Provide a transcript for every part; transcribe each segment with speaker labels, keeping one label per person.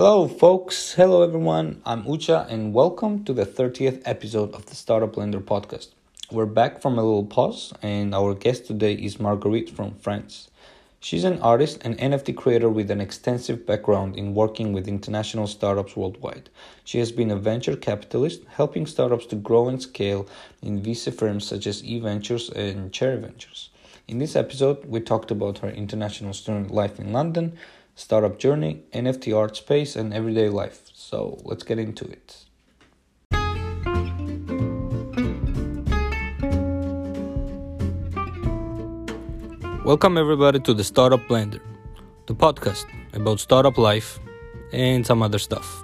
Speaker 1: Hello, folks. Hello, everyone. I'm Ucha, and welcome to the 30th episode of the Startup Blender podcast. We're back from a little pause, and our guest today is Marguerite from France. She's an artist and NFT creator with an extensive background in working with international startups worldwide. She has been a venture capitalist, helping startups to grow and scale in VC firms such as eVentures and Cherry Ventures. In this episode, we talked about her international student life in London, startup journey, NFT art space, and everyday life. So let's get into it. Welcome, everybody, to the Startup Blender, the podcast about startup life and some other stuff.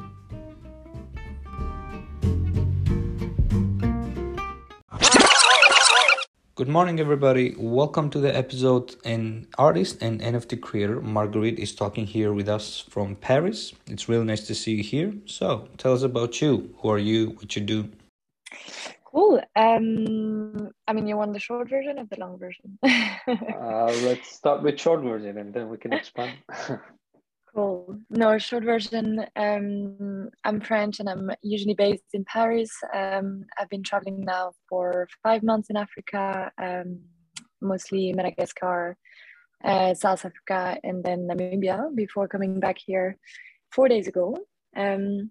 Speaker 1: Good morning, everybody. Welcome to the episode. An artist and NFT creator, Marguerite, is talking here with us from Paris. It's really nice to see you here. So, tell us about you. Who are you? What you do?
Speaker 2: Cool. Um, I mean, you want the short version or the long version?
Speaker 3: uh, let's start with short version, and then we can expand.
Speaker 2: Cool. No, short version. Um, I'm French and I'm usually based in Paris. Um, I've been traveling now for five months in Africa, um, mostly Madagascar, uh, South Africa, and then Namibia before coming back here four days ago. Um,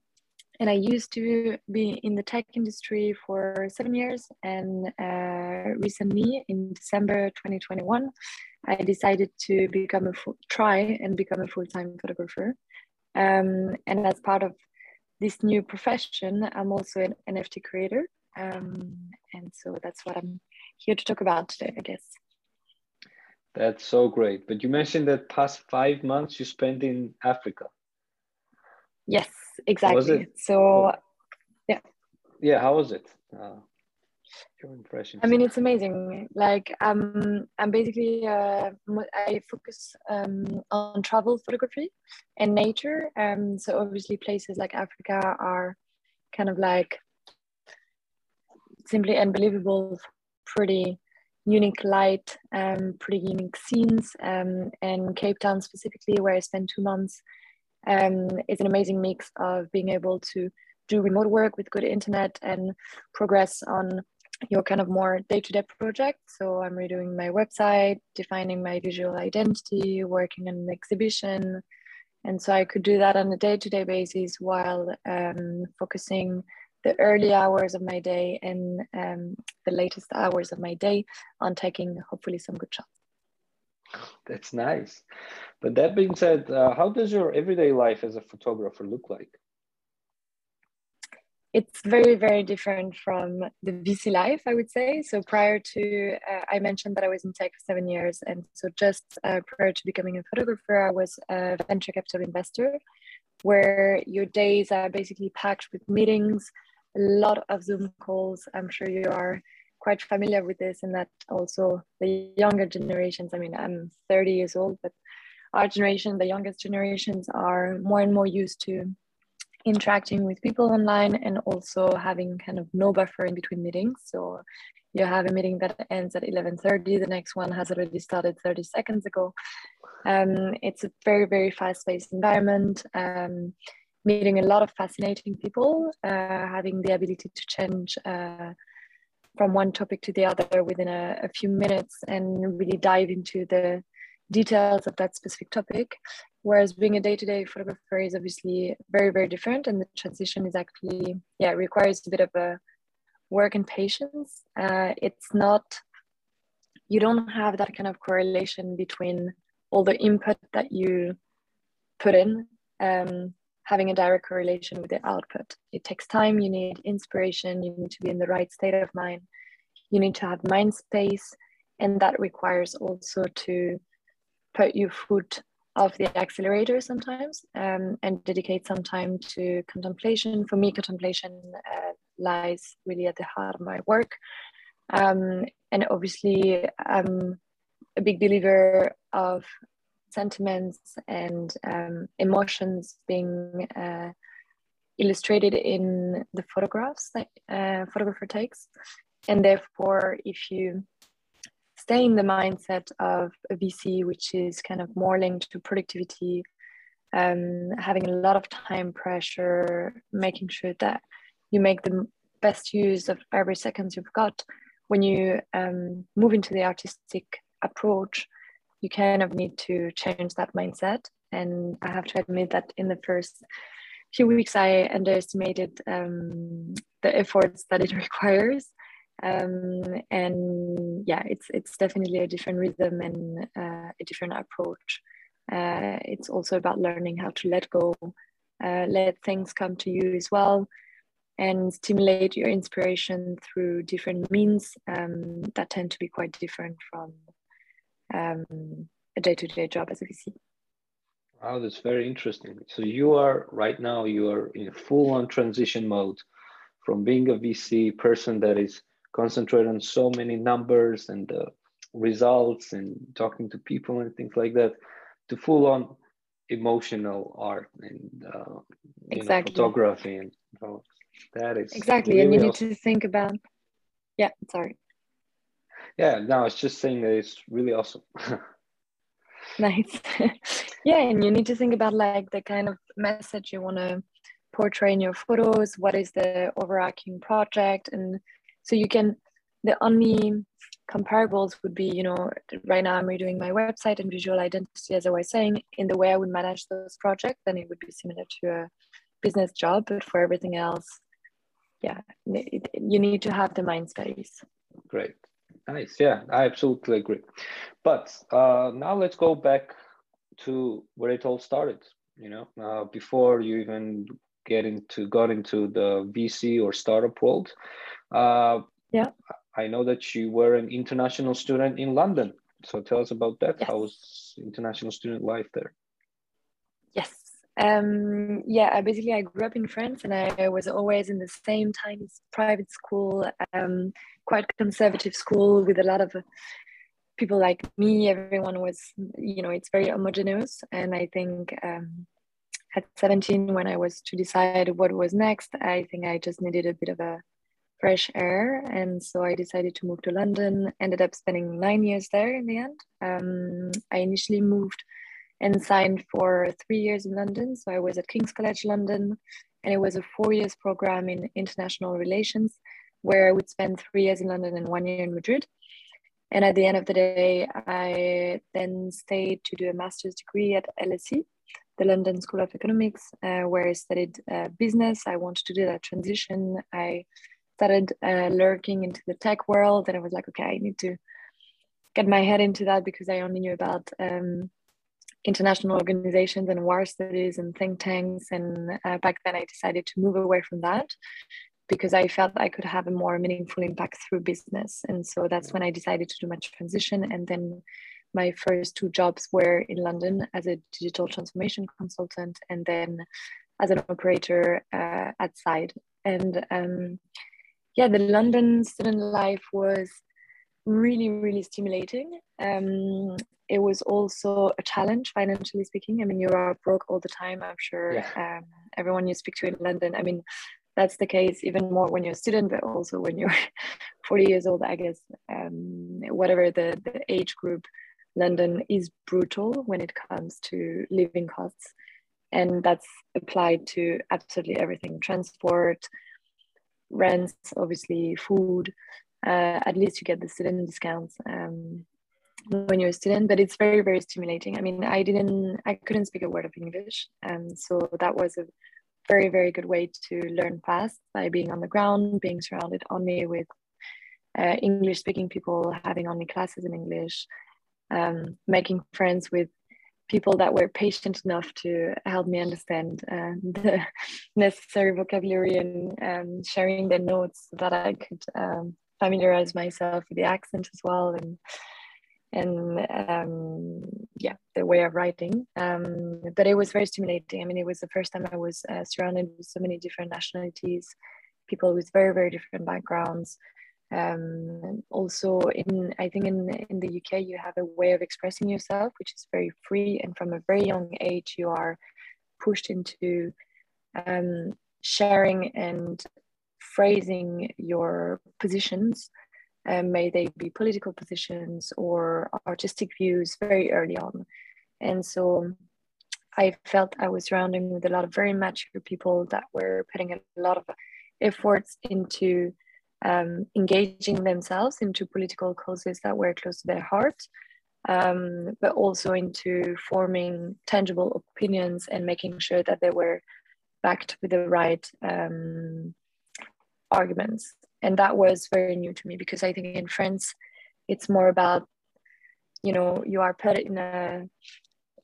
Speaker 2: and I used to be in the tech industry for seven years. And uh, recently, in December 2021, I decided to become a full, try and become a full time photographer. Um, and as part of this new profession, I'm also an NFT creator. Um, and so that's what I'm here to talk about today, I guess.
Speaker 3: That's so great. But you mentioned that past five months you spent in Africa.
Speaker 2: Yes, exactly. So, yeah.
Speaker 3: Yeah, how was it? Uh, your impression?
Speaker 2: I mean, it's amazing. Like, um, I'm basically uh, I focus um, on travel photography and nature. Um, so obviously, places like Africa are kind of like simply unbelievable, pretty unique light, um, pretty unique scenes. Um, and Cape Town specifically, where I spent two months um, is an amazing mix of being able to do remote work with good internet and progress on your kind of more day-to-day project. So I'm redoing my website, defining my visual identity, working on an exhibition. And so I could do that on a day-to-day basis while um, focusing the early hours of my day and um, the latest hours of my day on taking hopefully some good shots.
Speaker 3: That's nice. But that being said, uh, how does your everyday life as a photographer look like?
Speaker 2: It's very, very different from the VC life, I would say. So prior to, uh, I mentioned that I was in tech for seven years. And so just uh, prior to becoming a photographer, I was a venture capital investor, where your days are basically packed with meetings, a lot of Zoom calls. I'm sure you are quite familiar with this and that also the younger generations i mean i'm 30 years old but our generation the youngest generations are more and more used to interacting with people online and also having kind of no buffer in between meetings so you have a meeting that ends at 11.30 the next one has already started 30 seconds ago um, it's a very very fast-paced environment um, meeting a lot of fascinating people uh, having the ability to change uh, from one topic to the other within a, a few minutes and really dive into the details of that specific topic. Whereas being a day-to-day photographer is obviously very, very different, and the transition is actually yeah requires a bit of a work and patience. Uh, it's not you don't have that kind of correlation between all the input that you put in um, having a direct correlation with the output. It takes time, you need inspiration, you need to be in the right state of mind, you need to have mind space, and that requires also to put your foot off the accelerator sometimes um, and dedicate some time to contemplation. For me, contemplation uh, lies really at the heart of my work. Um, and obviously, I'm a big believer of sentiments and um, emotions being uh, illustrated in the photographs that uh, photographer takes. And therefore, if you stay in the mindset of a VC, which is kind of more linked to productivity, um, having a lot of time pressure, making sure that you make the best use of every second you've got. When you um, move into the artistic approach, you kind of need to change that mindset. And I have to admit that in the first few weeks, I underestimated um, the efforts that it requires. Um, and yeah, it's it's definitely a different rhythm and uh, a different approach. Uh, it's also about learning how to let go, uh, let things come to you as well, and stimulate your inspiration through different means um, that tend to be quite different from um, a day-to-day job as a VC.
Speaker 3: Wow, that's very interesting. So you are right now you are in full-on transition mode from being a VC person that is concentrated on so many numbers and uh, results and talking to people and things like that to full-on emotional art and uh, exactly. know, photography and so that is
Speaker 2: exactly really and you need awesome. to think about yeah sorry
Speaker 3: yeah no it's just saying that it's really awesome
Speaker 2: nice yeah and you need to think about like the kind of message you want to portray in your photos what is the overarching project and so you can the only comparables would be you know right now i'm redoing my website and visual identity as i was saying in the way i would manage those projects then it would be similar to a business job but for everything else yeah it, you need to have the mind space
Speaker 3: great Nice. Yeah, I absolutely agree. But uh, now let's go back to where it all started. You know, uh, before you even get into got into the VC or startup world. Uh,
Speaker 2: yeah.
Speaker 3: I know that you were an international student in London. So tell us about that. Yes. How was international student life there?
Speaker 2: Yes. Um, yeah, I basically I grew up in France and I was always in the same tiny private school. Um, quite conservative school with a lot of people like me everyone was you know it's very homogeneous and i think um, at 17 when i was to decide what was next i think i just needed a bit of a fresh air and so i decided to move to london ended up spending nine years there in the end um, i initially moved and signed for three years in london so i was at king's college london and it was a four years program in international relations where I would spend three years in London and one year in Madrid. And at the end of the day, I then stayed to do a master's degree at LSE, the London School of Economics, uh, where I studied uh, business. I wanted to do that transition. I started uh, lurking into the tech world, and I was like, okay, I need to get my head into that because I only knew about um, international organizations and war studies and think tanks. And uh, back then, I decided to move away from that because I felt I could have a more meaningful impact through business. And so that's when I decided to do my transition. And then my first two jobs were in London as a digital transformation consultant and then as an operator uh, at Side. And um, yeah, the London student life was really, really stimulating. Um, it was also a challenge financially speaking. I mean, you are broke all the time. I'm sure yeah. um, everyone you speak to in London. I mean, that's the case even more when you're a student, but also when you're 40 years old, I guess, um, whatever the, the age group, London is brutal when it comes to living costs. And that's applied to absolutely everything transport, rents, obviously, food. Uh, at least you get the student discounts um, when you're a student, but it's very, very stimulating. I mean, I didn't, I couldn't speak a word of English. Um, so that was a very very good way to learn fast by being on the ground being surrounded only with uh, english speaking people having only classes in english um, making friends with people that were patient enough to help me understand uh, the necessary vocabulary and um, sharing their notes so that i could um, familiarize myself with the accent as well and and um, yeah, the way of writing. Um, but it was very stimulating. I mean, it was the first time I was uh, surrounded with so many different nationalities, people with very very different backgrounds. Um, also, in I think in in the UK, you have a way of expressing yourself, which is very free, and from a very young age, you are pushed into um, sharing and phrasing your positions um, may they be political positions or artistic views very early on. And so I felt I was surrounding with a lot of very mature people that were putting a lot of efforts into um, engaging themselves into political causes that were close to their heart, um, but also into forming tangible opinions and making sure that they were backed with the right um, arguments. And that was very new to me because I think in France, it's more about, you know, you are put in a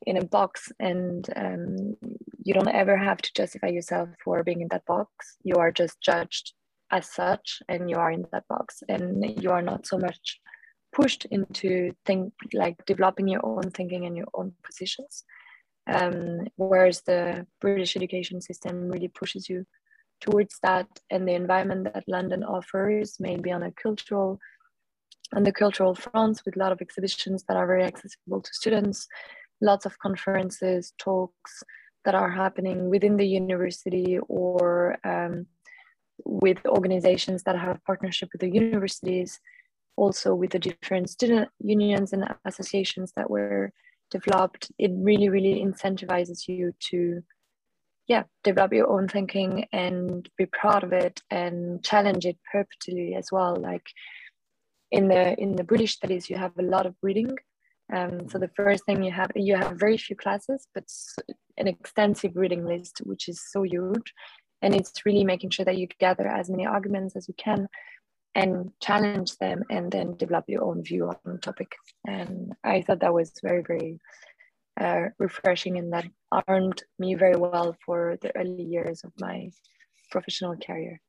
Speaker 2: in a box and um, you don't ever have to justify yourself for being in that box. You are just judged as such and you are in that box and you are not so much pushed into think like developing your own thinking and your own positions. Um, whereas the british education system really pushes you towards that and the environment that london offers maybe on a cultural on the cultural fronts with a lot of exhibitions that are very accessible to students lots of conferences talks that are happening within the university or um, with organizations that have partnership with the universities, also with the different student unions and associations that were developed, it really, really incentivizes you to yeah, develop your own thinking and be proud of it and challenge it perpetually as well. Like in the in the British studies, you have a lot of reading. Um, so the first thing you have you have very few classes, but an extensive reading list, which is so huge and it's really making sure that you gather as many arguments as you can and challenge them and then develop your own view on the topic. And i thought that was very very uh, refreshing and that armed me very well for the early years of my professional career.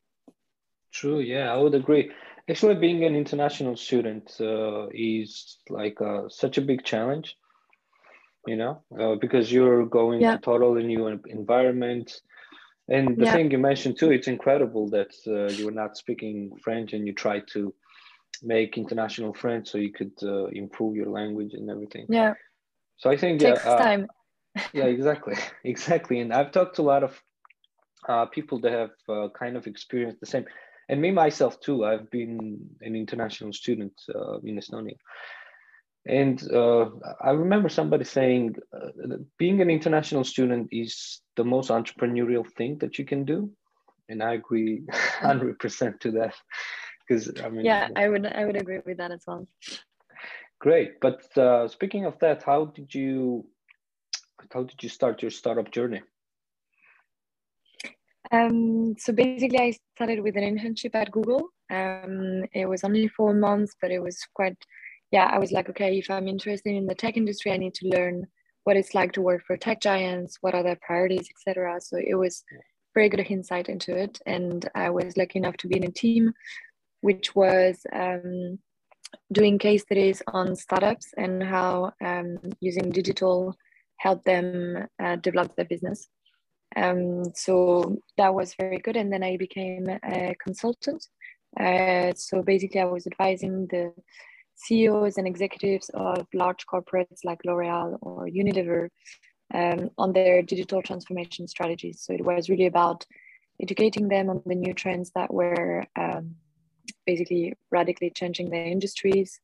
Speaker 3: True yeah i would agree. Actually being an international student uh, is like uh, such a big challenge you know uh, because you're going yeah. to totally new environment and the yeah. thing you mentioned too, it's incredible that uh, you were not speaking French and you tried to make international friends so you could uh, improve your language and everything.
Speaker 2: Yeah.
Speaker 3: So I think
Speaker 2: takes
Speaker 3: yeah, uh,
Speaker 2: time.
Speaker 3: yeah, exactly, exactly. And I've talked to a lot of uh, people that have uh, kind of experienced the same. And me myself too. I've been an international student uh, in Estonia. And uh, I remember somebody saying, uh, being an international student is the most entrepreneurial thing that you can do, and I agree hundred percent to that. Because I mean,
Speaker 2: yeah, I would I would agree with that as well.
Speaker 3: Great, but uh, speaking of that, how did you how did you start your startup journey?
Speaker 2: Um, so basically, I started with an internship at Google. Um, it was only four months, but it was quite yeah, I was like, okay, if I'm interested in the tech industry, I need to learn what it's like to work for tech giants, what are their priorities, etc. So it was very good insight into it, and I was lucky enough to be in a team which was um, doing case studies on startups and how um, using digital helped them uh, develop their business. Um, so that was very good, and then I became a consultant. Uh, so basically, I was advising the CEOs and executives of large corporates like L'Oreal or Unilever um, on their digital transformation strategies. So it was really about educating them on the new trends that were um, basically radically changing their industries.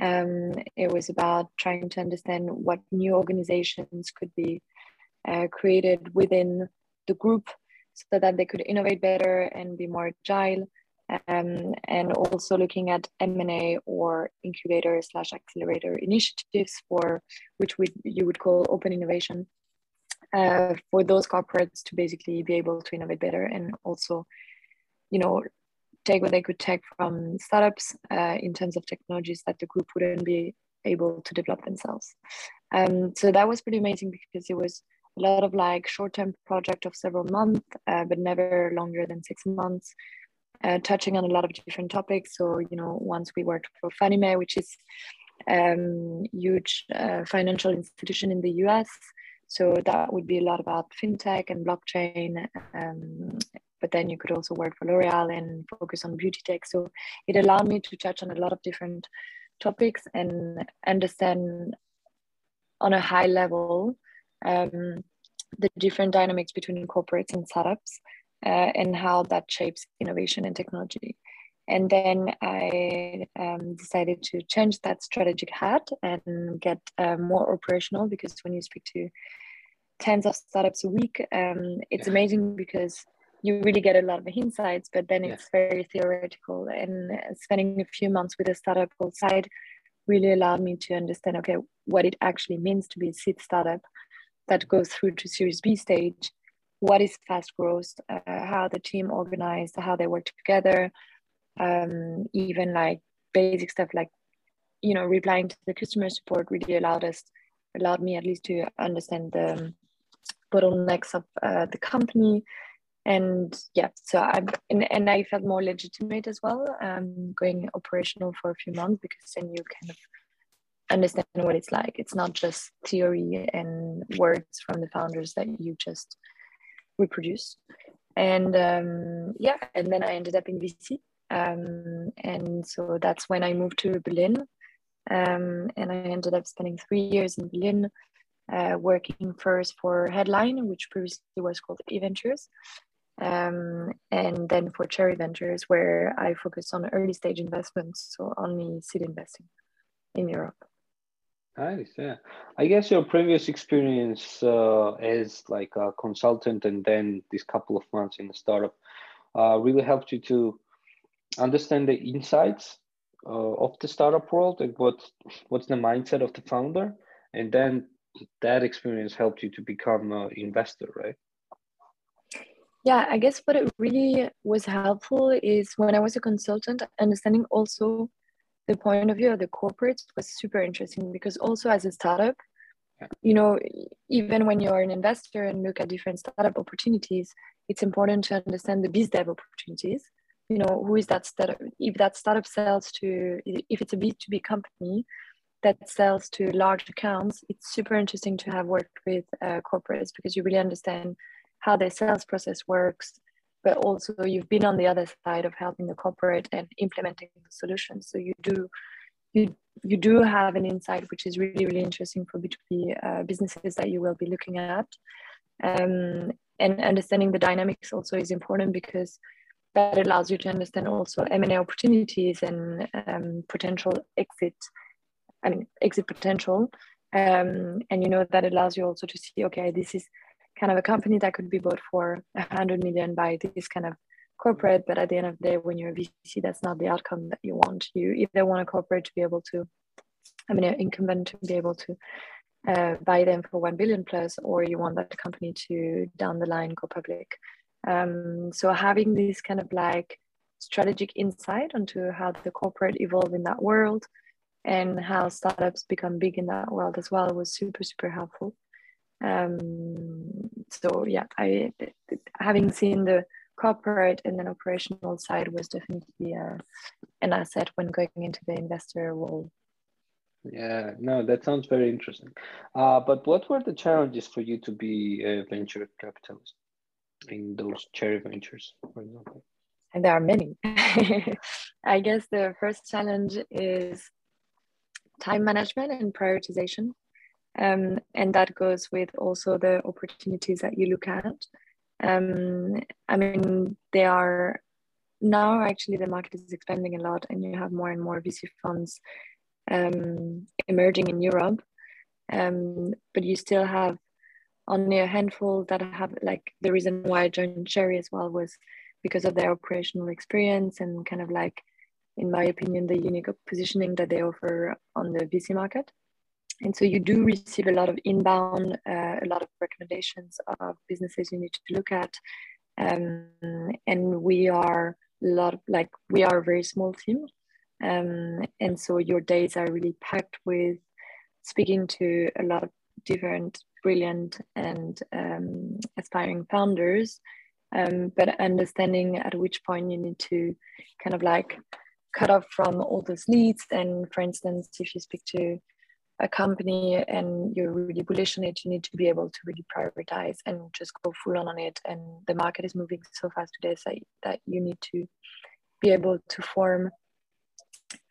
Speaker 2: Um, it was about trying to understand what new organizations could be uh, created within the group so that they could innovate better and be more agile um, and also looking at M&A or incubator slash accelerator initiatives for which we, you would call open innovation uh, for those corporates to basically be able to innovate better and also, you know, take what they could take from startups uh, in terms of technologies that the group wouldn't be able to develop themselves. Um, so that was pretty amazing because it was a lot of like short-term project of several months, uh, but never longer than six months uh, touching on a lot of different topics. So, you know, once we worked for Fannie Mae, which is um, huge uh, financial institution in the US. So that would be a lot about fintech and blockchain. Um, but then you could also work for L'Oreal and focus on beauty tech. So it allowed me to touch on a lot of different topics and understand on a high level um, the different dynamics between corporates and startups uh, and how that shapes innovation and technology. And then I um, decided to change that strategic hat and get uh, more operational because when you speak to tens of startups a week. Um, it's yeah. amazing because you really get a lot of insights, but then it's yeah. very theoretical. And spending a few months with a startup outside really allowed me to understand okay, what it actually means to be a seed startup that goes through to Series B stage. What is fast growth? Uh, how the team organized, how they work together, um, even like basic stuff like you know replying to the customer support really allowed us allowed me at least to understand the bottlenecks of uh, the company and yeah so i and, and i felt more legitimate as well um, going operational for a few months because then you kind of understand what it's like it's not just theory and words from the founders that you just reproduce and um, yeah and then i ended up in vc um, and so that's when i moved to berlin. Um, and i ended up spending three years in berlin uh, working first for headline which previously was called eVentures. Um, and then for Cherry Ventures, where I focused on early stage investments, so only seed investing in Europe.
Speaker 3: Nice, yeah. I guess your previous experience uh, as like a consultant and then this couple of months in the startup uh, really helped you to understand the insights uh, of the startup world and what what's the mindset of the founder, and then that experience helped you to become an investor, right?
Speaker 2: Yeah, I guess what it really was helpful is when I was a consultant, understanding also the point of view of the corporates was super interesting because also as a startup, you know, even when you're an investor and look at different startup opportunities, it's important to understand the biz dev opportunities. You know, who is that startup? If that startup sells to, if it's a B2B company that sells to large accounts, it's super interesting to have worked with uh, corporates because you really understand how their sales process works, but also you've been on the other side of helping the corporate and implementing the solutions. So you do you you do have an insight which is really really interesting for B2B uh, businesses that you will be looking at. Um, and understanding the dynamics also is important because that allows you to understand also M&A opportunities and um, potential exit, I mean exit potential. Um, and you know that allows you also to see okay this is kind of a company that could be bought for a hundred million by this kind of corporate but at the end of the day when you're a vc that's not the outcome that you want. You either want a corporate to be able to i mean an incumbent to be able to uh, buy them for 1 billion plus or you want that company to down the line go public. Um, so having this kind of like strategic insight onto how the corporate evolve in that world and how startups become big in that world as well was super super helpful um, so yeah, I having seen the corporate and then operational side was definitely uh, an asset when going into the investor role.
Speaker 3: Yeah, no, that sounds very interesting. Uh, but what were the challenges for you to be a venture capitalist in those cherry ventures, for example?
Speaker 2: And there are many. I guess the first challenge is time management and prioritization. Um, and that goes with also the opportunities that you look at. Um, I mean, they are now actually the market is expanding a lot, and you have more and more VC funds um, emerging in Europe. Um, but you still have only a handful that have like the reason why I joined Cherry as well was because of their operational experience and kind of like, in my opinion, the unique positioning that they offer on the VC market. And so you do receive a lot of inbound, uh, a lot of recommendations of businesses you need to look at. Um, and we are a lot of, like we are a very small team. Um, and so your days are really packed with speaking to a lot of different brilliant and um, aspiring founders um, but understanding at which point you need to kind of like cut off from all those leads and for instance if you speak to a company and you're really bullish on it, you need to be able to really prioritize and just go full on on it. And the market is moving so fast today so that you need to be able to form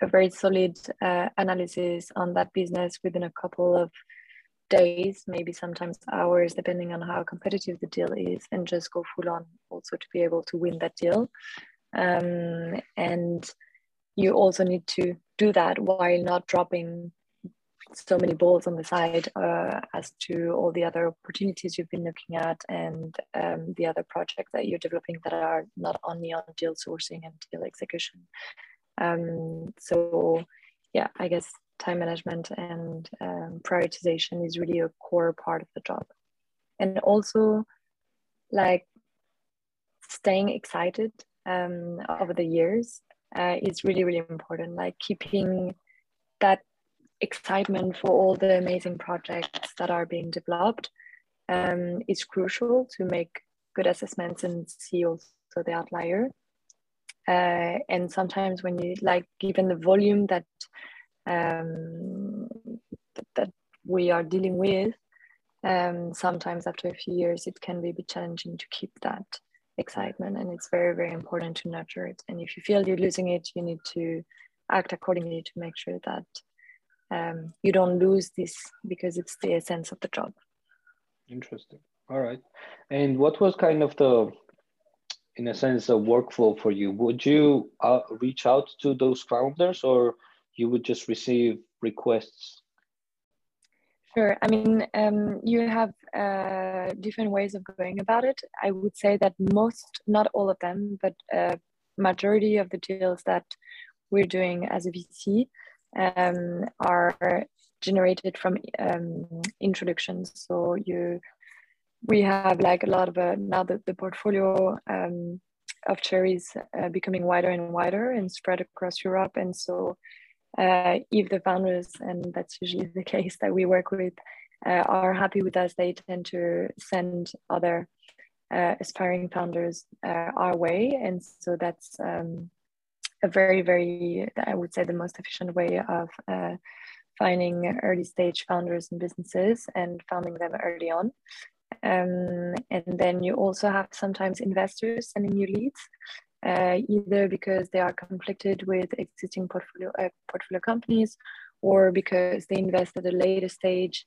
Speaker 2: a very solid uh, analysis on that business within a couple of days, maybe sometimes hours, depending on how competitive the deal is, and just go full on also to be able to win that deal. Um, and you also need to do that while not dropping so many balls on the side uh, as to all the other opportunities you've been looking at and um, the other projects that you're developing that are not only on deal sourcing and deal execution. Um, so, yeah, I guess time management and um, prioritization is really a core part of the job. And also, like staying excited um, over the years uh, is really, really important. Like keeping that excitement for all the amazing projects that are being developed um, is crucial to make good assessments and see also the outlier. Uh, and sometimes when you like, given the volume that um, that we are dealing with, um, sometimes after a few years, it can be a bit challenging to keep that excitement. And it's very, very important to nurture it. And if you feel you're losing it, you need to act accordingly to make sure that um, you don't lose this because it's the essence of the job.
Speaker 3: Interesting. All right. And what was kind of the, in a sense, a workflow for you? Would you uh, reach out to those founders or you would just receive requests?
Speaker 2: Sure. I mean, um, you have uh, different ways of going about it. I would say that most, not all of them, but uh, majority of the deals that we're doing as a VC um, are generated from um, introductions. So you, we have like a lot of uh, now the, the portfolio um, of cherries uh, becoming wider and wider and spread across Europe. And so uh, if the founders, and that's usually the case that we work with, uh, are happy with us, they tend to send other uh, aspiring founders uh, our way. And so that's um, a very, very, I would say, the most efficient way of uh, finding early stage founders and businesses and founding them early on. Um, and then you also have sometimes investors sending you leads, uh, either because they are conflicted with existing portfolio uh, portfolio companies, or because they invest at a later stage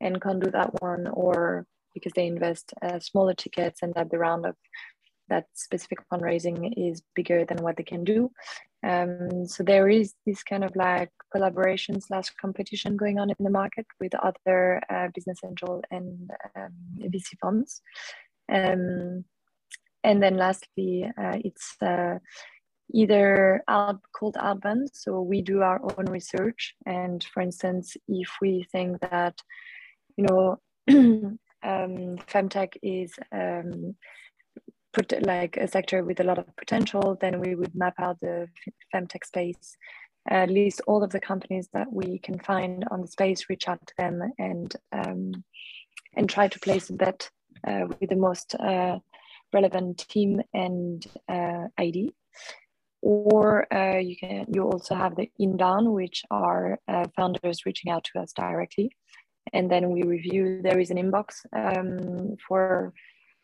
Speaker 2: and can't do that one, or because they invest uh, smaller tickets and that the round of that specific fundraising is bigger than what they can do. Um, so there is this kind of like collaboration slash competition going on in the market with other uh, business angel and um, VC funds. Um, and then lastly, uh, it's uh, either out, called outbound. So we do our own research. And for instance, if we think that, you know, um, femtech is um, like a sector with a lot of potential, then we would map out the femtech space, at least all of the companies that we can find on the space, reach out to them and um, and try to place a bet uh, with the most uh, relevant team and uh, ID. Or uh, you can you also have the inbound, which are uh, founders reaching out to us directly, and then we review. There is an inbox um, for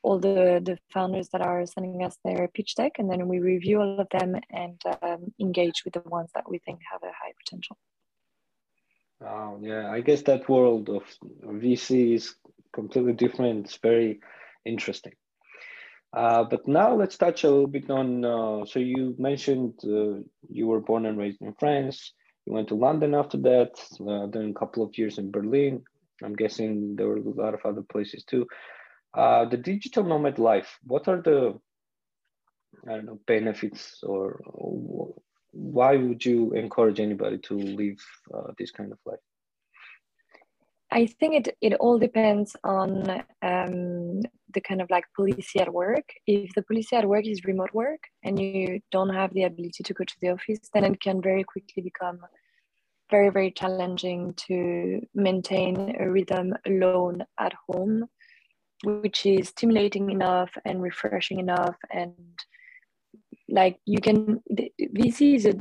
Speaker 2: all the, the founders that are sending us their pitch deck, and then we review all of them and um, engage with the ones that we think have a high potential.
Speaker 3: Oh, yeah, I guess that world of VC is completely different. It's very interesting. Uh, but now let's touch a little bit on. Uh, so you mentioned uh, you were born and raised in France. You went to London after that, uh, then a couple of years in Berlin. I'm guessing there were a lot of other places too. Uh, the digital nomad life, what are the I don't know benefits or, or why would you encourage anybody to live uh, this kind of life?
Speaker 2: I think it, it all depends on um, the kind of like policy at work. If the policy at work is remote work and you don't have the ability to go to the office, then it can very quickly become very, very challenging to maintain a rhythm alone at home which is stimulating enough and refreshing enough. And like you can vc is a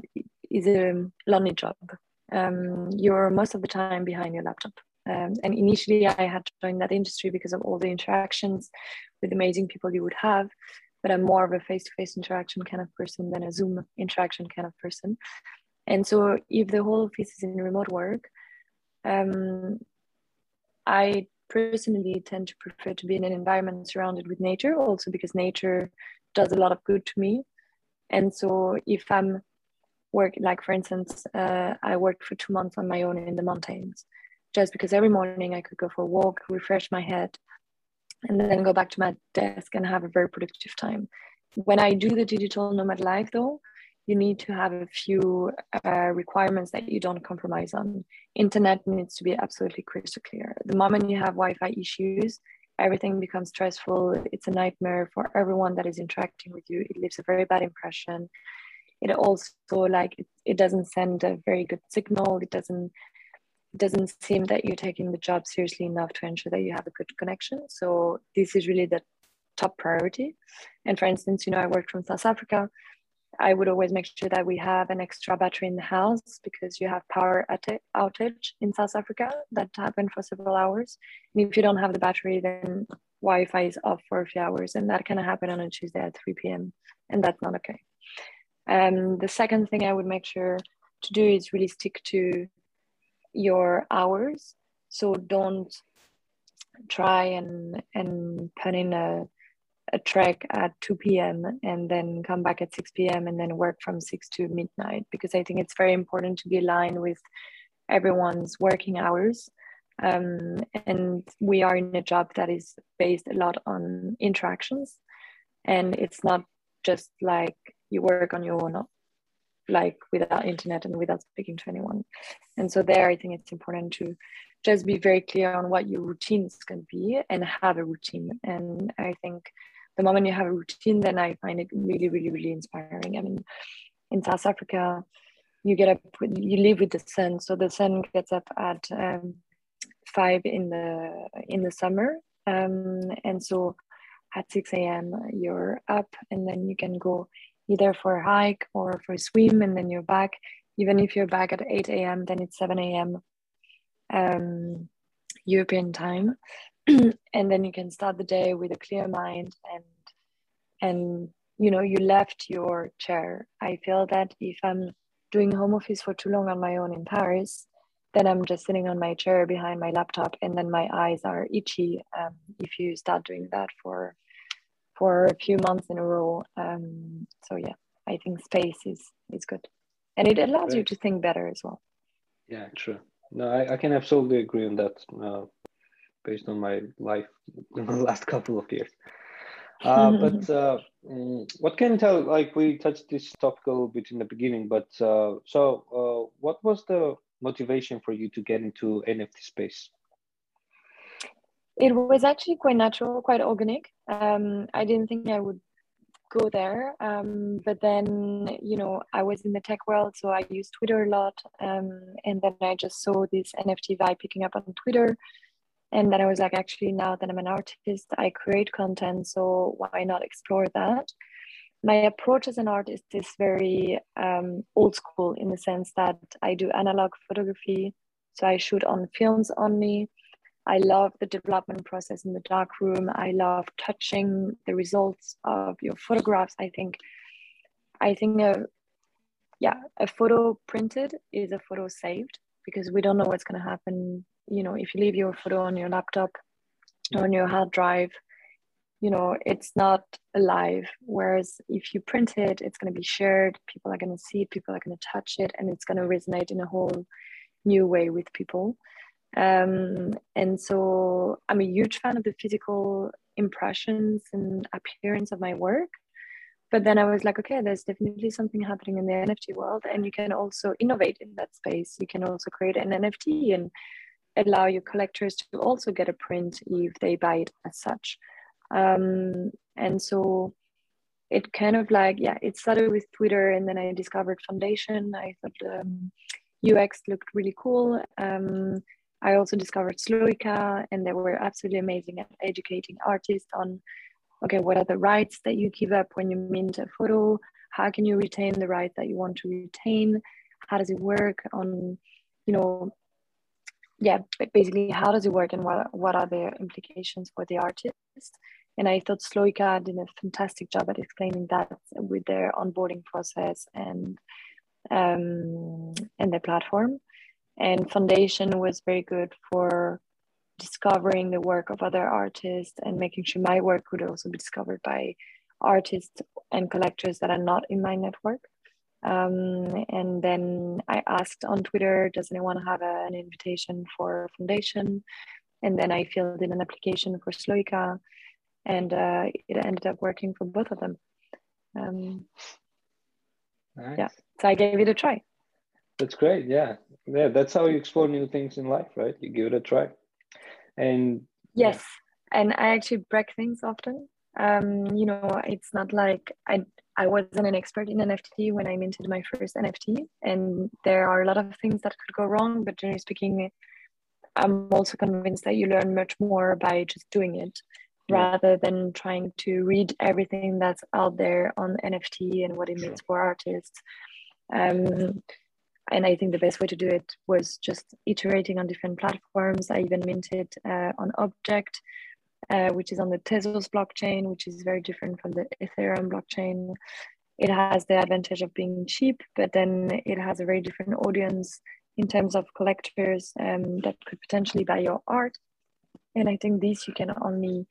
Speaker 2: is a lonely job. Um, you're most of the time behind your laptop. Um, and initially i had to join that industry because of all the interactions with amazing people you would have but i'm more of a face-to-face interaction kind of person than a zoom interaction kind of person. And so if the whole office is in remote work um, i personally tend to prefer to be in an environment surrounded with nature, also because nature does a lot of good to me. And so if I'm work like for instance uh, i worked for two months on my own in the mountains just because every morning i could go for a walk refresh my head and then go back to my desk and have a very productive time when i do the digital nomad life though you need to have a few uh, requirements that you don't compromise on. Internet needs to be absolutely crystal clear. The moment you have wi-fi issues everything becomes stressful. It's a nightmare for everyone that is interacting with you. It leaves a very bad impression. It also like it, it doesn't send a very good signal. It doesn't it doesn't seem that you're taking the job seriously enough to ensure that you have a good connection. So this is really the top priority. And for instance you know i worked from south africa i would always make sure that we have an extra battery in the house because you have power outage in south africa that happened for several hours and if you don't have the battery then wi-fi is off for a few hours and that can happen on a tuesday at 3 p.m and that's not okay um, the second thing I would make sure to do is really stick to your hours. So don't try and and put in a a trek at 2 p.m. and then come back at 6 p.m. and then work from 6 to midnight because I think it's very important to be aligned with everyone's working hours. Um, and we are in a job that is based a lot on interactions and it's not just like you work on your own like without internet and without speaking to anyone and so there i think it's important to just be very clear on what your routine is going to be and have a routine and i think the moment you have a routine then i find it really really really inspiring. I mean in south africa you get up you live with the sun so the sun gets up at um, five in the in the summer. Um, and so at 6 a.m you're up and then you can go either for a hike or for a swim and then you're back. Even if you're back at 8 a.m then it's 7 a.m um, european time and then you can start the day with a clear mind and and you know you left your chair i feel that if i'm doing home office for too long on my own in paris then i'm just sitting on my chair behind my laptop and then my eyes are itchy um, if you start doing that for for a few months in a row. Um, so yeah, I think space is is good, and it allows you to think better as well.
Speaker 3: Yeah, true. No, I, I can absolutely agree on that. Uh, based on my life in the last couple of years. Uh, but uh, mm, what can you tell? Like we touched this topic a little bit in the beginning, but uh, so uh, what was the motivation for you to get into NFT space?
Speaker 2: it was actually quite natural, quite organic. Um, I didn't think I would go there, um, but then you know I was in the tech world, so I used Twitter a lot, um, and then I just saw this NFT vibe picking up on Twitter, and then I was like, actually, now that I'm an artist, I create content, so why not explore that? My approach as an artist is very um, old school in the sense that I do analog photography, so I shoot on films only I love the development process in the dark room. I love touching the results of your photographs. I think, I think, a, yeah, a photo printed is a photo saved because we don't know what's going to happen. You know, if you leave your photo on your laptop, on your hard drive, you know, it's not alive. Whereas if you print it, it's going to be shared. People are going to see it. People are going to touch it, and it's going to resonate in a whole new way with people. Um, and so I'm a huge fan of the physical impressions and appearance of my work. But then I was like, okay, there's definitely something happening in the NFT world, and you can also innovate in that space. You can also create an NFT and allow your collectors to also get a print if they buy it as such. Um, and so it kind of like, yeah, it started with Twitter, and then I discovered Foundation. I thought um, UX looked really cool. Um, I also discovered Sloika, and they were absolutely amazing at educating artists on okay, what are the rights that you give up when you mint a photo? How can you retain the right that you want to retain? How does it work on, you know, yeah, basically how does it work and what, what are the implications for the artist? And I thought Sloika did a fantastic job at explaining that with their onboarding process and um, and their platform and foundation was very good for discovering the work of other artists and making sure my work could also be discovered by artists and collectors that are not in my network Um, and then I asked on Twitter, does anyone have a, an invitation for a foundation? And then I filled in an application for Sloika, and uh, it ended up working for both of them. Um, nice. Yeah, so I gave it a try.
Speaker 3: That's great. Yeah, yeah. That's how you explore new things in life, right? You give it a try. And
Speaker 2: yes, yeah. and I actually break things often. Um, you know, it's not like I I wasn't an expert in NFT when I minted my first NFT, and there are a lot of things that could go wrong. But generally speaking, I'm also convinced that you learn much more by just doing it rather than trying to read everything that's out there on NFT and what it means for artists. Um, and I think the best way to do it was just iterating on different platforms. I even minted uh, on objkt, uh, which is on the Tezos blockchain, which is very different from the Ethereum blockchain. It has the advantage of being cheap, but then it has a very different audience in terms of collectors um, that could potentially buy your art. And I think this you can only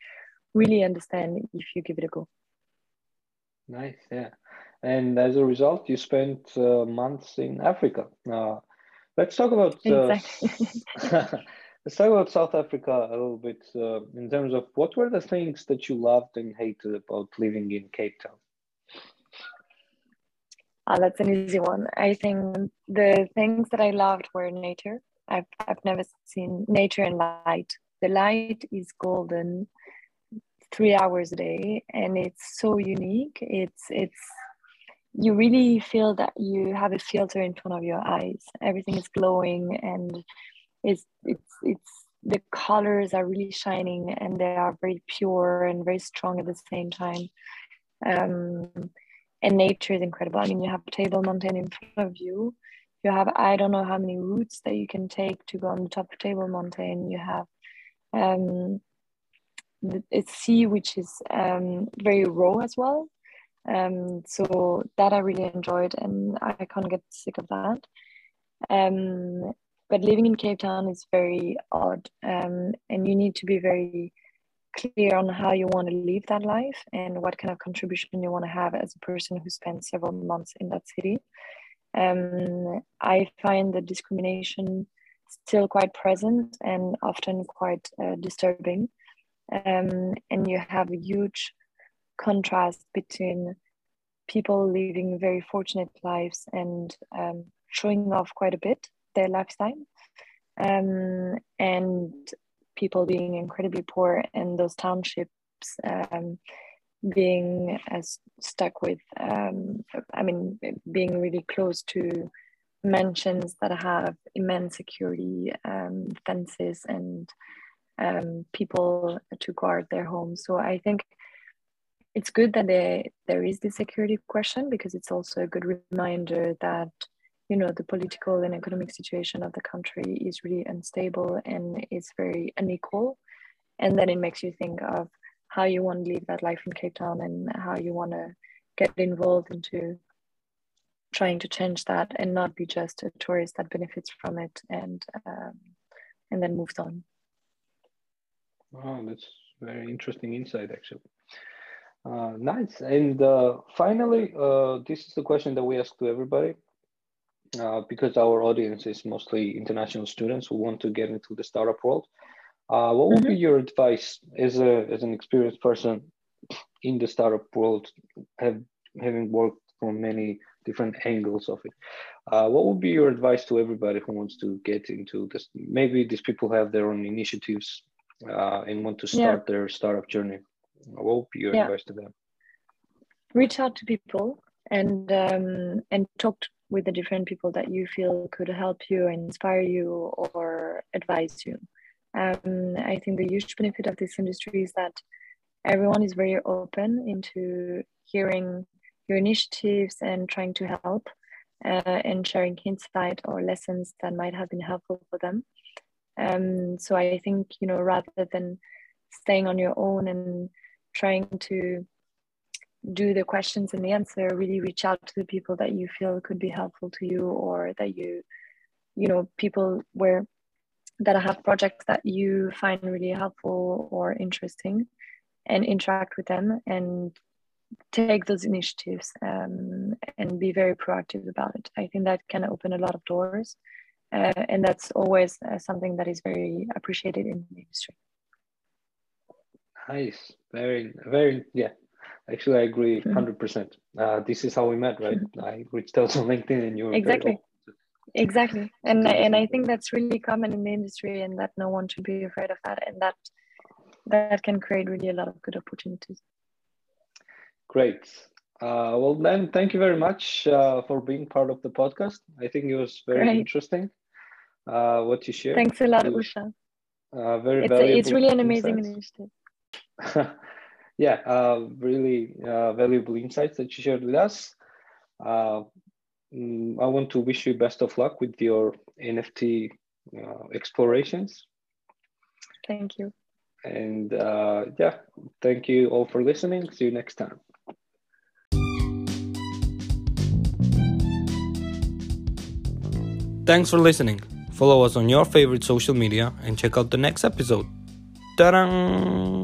Speaker 2: really understand if you give it a go.
Speaker 3: Nice, yeah. And as a result, you spent uh, months in Africa. Uh, let's talk about uh, exactly. let's talk about South Africa a little bit uh, in terms of what were the things that you loved and hated about living in Cape Town.
Speaker 2: Oh, that's an easy one. I think the things that I loved were nature. I've, I've never seen nature and light. The light is golden three hours a day and it's so unique. It's it's you really feel that you have a filter in front of your eyes. Everything is glowing and it's it's it's the colors are really shining and they are very pure and very strong at the same time. Um, and nature is incredible. I mean, you have Table Mountain in front of you. You have I don't know how many routes that you can take to go on the top of Table Mountain. You have um, the sea, which is um, very raw as well. Um, so that I really enjoyed, and I can't get sick of that. Um, but living in Cape Town is very odd, um, and you need to be very clear on how you want to live that life and what kind of contribution you want to have as a person who spends several months in that city. Um, I find the discrimination still quite present and often quite uh, disturbing. Um, and you have a huge contrast between people living very fortunate lives and um, showing off quite a bit their lifestyle um, and people being incredibly poor and those townships um, being as stuck with um, i mean being really close to mansions that have immense security um, fences and um, people to guard their homes. So i think it's good that there, there is this security question because it's also a good reminder that you know the political and economic situation of the country is really unstable and is very unequal. And then it makes you think of how you want to live that life in cape town and how you want to get involved into trying to change that and not be just a tourist that benefits from it and um, and then moves on.
Speaker 3: Wow that's very interesting insight actually. Uh, nice. And uh, finally, uh, this is the question that we ask to everybody uh, because our audience is mostly international students who want to get into the startup world. Uh, what would mm-hmm. be your advice as a as an experienced person in the startup world, have having worked from many different angles of it? Uh, what would be your advice to everybody who wants to get into this? Maybe these people have their own initiatives and want to start yeah. their startup journey. What would be your yeah. advice to them?
Speaker 2: Reach out to people and um, and talk with the different people that you feel could help you, inspire you, or advise you. Um, I think the huge benefit of this industry is that everyone is very open into hearing your initiatives and trying to help uh, and sharing insight or lessons that might have been helpful for them. Um, so I think you know rather than staying on your own and trying to do the questions and the answer really reach out to the people that you feel could be helpful to you or that you you know people where that have projects that you find really helpful or interesting and interact with them and take those initiatives um, and be very proactive about it. I think that can open a lot of doors, uh, and that's always uh, something that is very appreciated in the industry.
Speaker 3: Nice, very, very, yeah. Actually, I agree 100 percent. Uh, this is how we met, right? Mm-hmm. I reached out on LinkedIn, and you were
Speaker 2: exactly, exactly, and and I think that's really common in the industry, and that no one should be afraid of that, and that that can create really a lot of good opportunities.
Speaker 3: Great. Uh, well, then, thank you very much uh, for being part of the podcast. I think it was very Great. interesting uh, what you shared.
Speaker 2: Thanks a lot, Usha.
Speaker 3: Uh, very
Speaker 2: it's,
Speaker 3: valuable.
Speaker 2: It's really an amazing initiative.
Speaker 3: yeah, uh, really uh, valuable insights that you shared with us. Uh, mm, I want to wish you best of luck with your NFT uh, explorations.
Speaker 2: Thank you.
Speaker 3: And uh, yeah, thank you all for listening. See you next time.
Speaker 1: Thanks for listening. Follow us on your favorite social media and check out the next episode. Ta-da!